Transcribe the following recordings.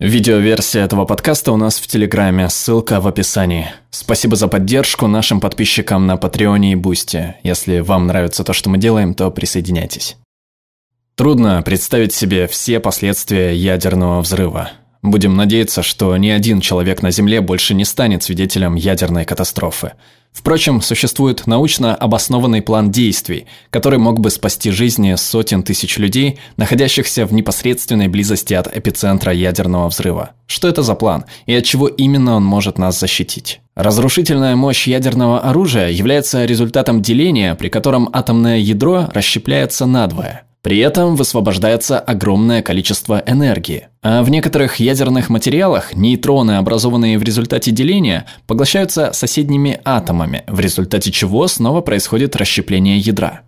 Видеоверсия этого подкаста у нас в Телеграме, ссылка в описании. Спасибо за поддержку нашим подписчикам на Патреоне и Бусти. Если вам нравится то, что мы делаем, то присоединяйтесь. Трудно представить себе все последствия ядерного взрыва. Будем надеяться, что ни один человек на Земле больше не станет свидетелем ядерной катастрофы. Впрочем, существует научно обоснованный план действий, который мог бы спасти жизни сотен тысяч людей, находящихся в непосредственной близости от эпицентра ядерного взрыва. Что это за план и от чего именно он может нас защитить? Разрушительная мощь ядерного оружия является результатом деления, при котором атомное ядро расщепляется надвое – при этом высвобождается огромное количество энергии. А в некоторых ядерных материалах нейтроны, образованные в результате деления, поглощаются соседними атомами, в результате чего снова происходит расщепление ядра.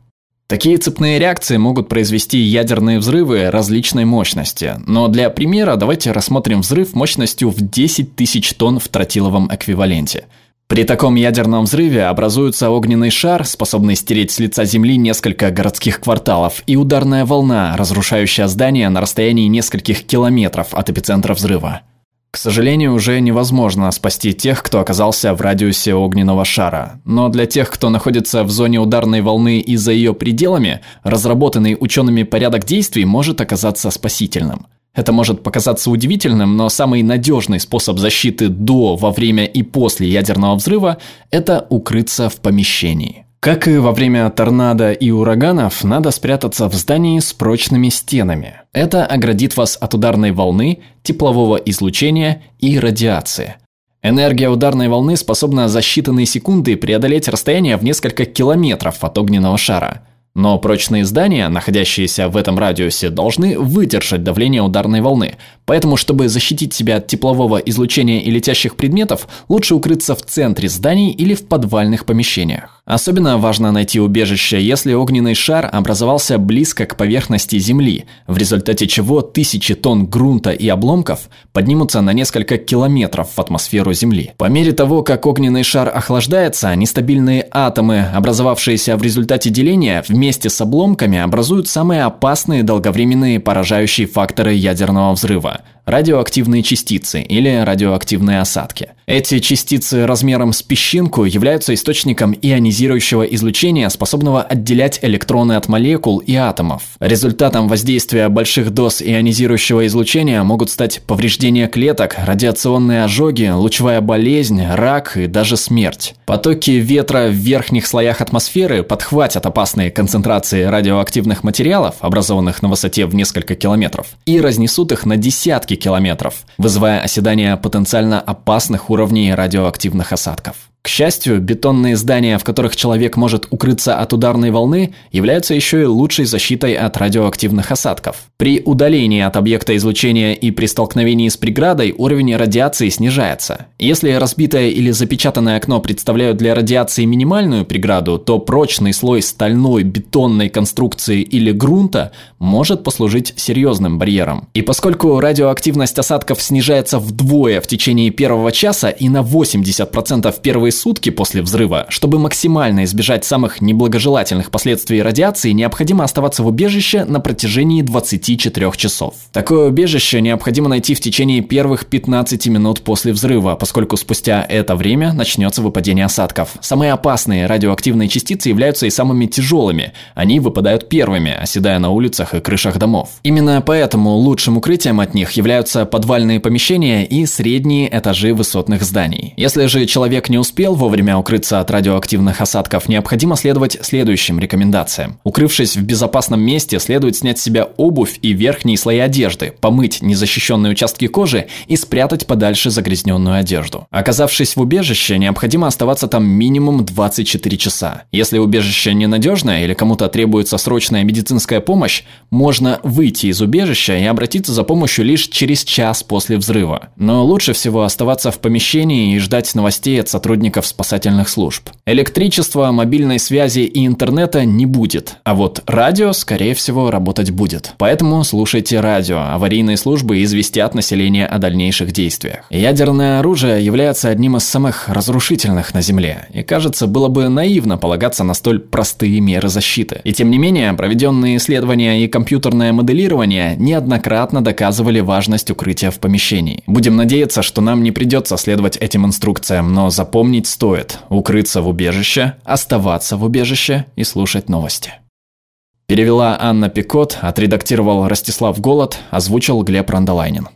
Такие цепные реакции могут произвести ядерные взрывы различной мощности, но для примера давайте рассмотрим взрыв мощностью в 10 тысяч тонн в тротиловом эквиваленте – при таком ядерном взрыве образуется огненный шар, способный стереть с лица Земли несколько городских кварталов, и ударная волна, разрушающая здания на расстоянии нескольких километров от эпицентра взрыва. К сожалению, уже невозможно спасти тех, кто оказался в радиусе огненного шара. Но для тех, кто находится в зоне ударной волны и за ее пределами, разработанный учеными порядок действий может оказаться спасительным. Это может показаться удивительным, но самый надежный способ защиты до, во время и после ядерного взрыва – это укрыться в помещении. Как и во время торнадо и ураганов, надо спрятаться в здании с прочными стенами. Это оградит вас от ударной волны, теплового излучения и радиации. Энергия ударной волны способна за считанные секунды преодолеть расстояние в несколько километров от огненного шара – но прочные здания, находящиеся в этом радиусе, должны выдержать давление ударной волны. Поэтому, чтобы защитить себя от теплового излучения и летящих предметов, лучше укрыться в центре зданий или в подвальных помещениях. Особенно важно найти убежище, если огненный шар образовался близко к поверхности Земли, в результате чего тысячи тонн грунта и обломков поднимутся на несколько километров в атмосферу Земли. По мере того, как огненный шар охлаждается, нестабильные атомы, образовавшиеся в результате деления, вместе с обломками образуют самые опасные долговременные поражающие факторы ядерного взрыва – радиоактивные частицы или радиоактивные осадки. Эти частицы размером с песчинку являются источником ионизирующего излучения, способного отделять электроны от молекул и атомов. Результатом воздействия больших доз ионизирующего излучения могут стать повреждение клеток, радиационные ожоги, лучевая болезнь, рак и даже смерть. Потоки ветра в верхних слоях атмосферы подхватят опасные концентрации радиоактивных материалов, образованных на высоте в несколько километров, и разнесут их на десятки десятки километров, вызывая оседание потенциально опасных уровней радиоактивных осадков. К счастью, бетонные здания, в которых человек может укрыться от ударной волны, являются еще и лучшей защитой от радиоактивных осадков. При удалении от объекта излучения и при столкновении с преградой уровень радиации снижается. Если разбитое или запечатанное окно представляют для радиации минимальную преграду, то прочный слой стальной бетонной конструкции или грунта может послужить серьезным барьером. И поскольку радиоактивность осадков снижается вдвое в течение первого часа и на 80% в первые сутки после взрыва, чтобы максимально избежать самых неблагожелательных последствий радиации, необходимо оставаться в убежище на протяжении 24 часов. Такое убежище необходимо найти в течение первых 15 минут после взрыва, поскольку спустя это время начнется выпадение осадков. Самые опасные радиоактивные частицы являются и самыми тяжелыми. Они выпадают первыми, оседая на улицах и крышах домов. Именно поэтому лучшим укрытием от них являются подвальные помещения и средние этажи высотных зданий. Если же человек не успел успел вовремя укрыться от радиоактивных осадков, необходимо следовать следующим рекомендациям. Укрывшись в безопасном месте, следует снять с себя обувь и верхние слои одежды, помыть незащищенные участки кожи и спрятать подальше загрязненную одежду. Оказавшись в убежище, необходимо оставаться там минимум 24 часа. Если убежище ненадежное или кому-то требуется срочная медицинская помощь, можно выйти из убежища и обратиться за помощью лишь через час после взрыва. Но лучше всего оставаться в помещении и ждать новостей от сотрудников сотрудников спасательных служб. Электричества, мобильной связи и интернета не будет, а вот радио, скорее всего, работать будет. Поэтому слушайте радио, аварийные службы известят население о дальнейших действиях. Ядерное оружие является одним из самых разрушительных на Земле, и кажется, было бы наивно полагаться на столь простые меры защиты. И тем не менее, проведенные исследования и компьютерное моделирование неоднократно доказывали важность укрытия в помещении. Будем надеяться, что нам не придется следовать этим инструкциям, но запомнить стоит – укрыться в убежище, оставаться в убежище и слушать новости. Перевела Анна Пикот, отредактировал Ростислав Голод, озвучил Глеб Рандолайнин.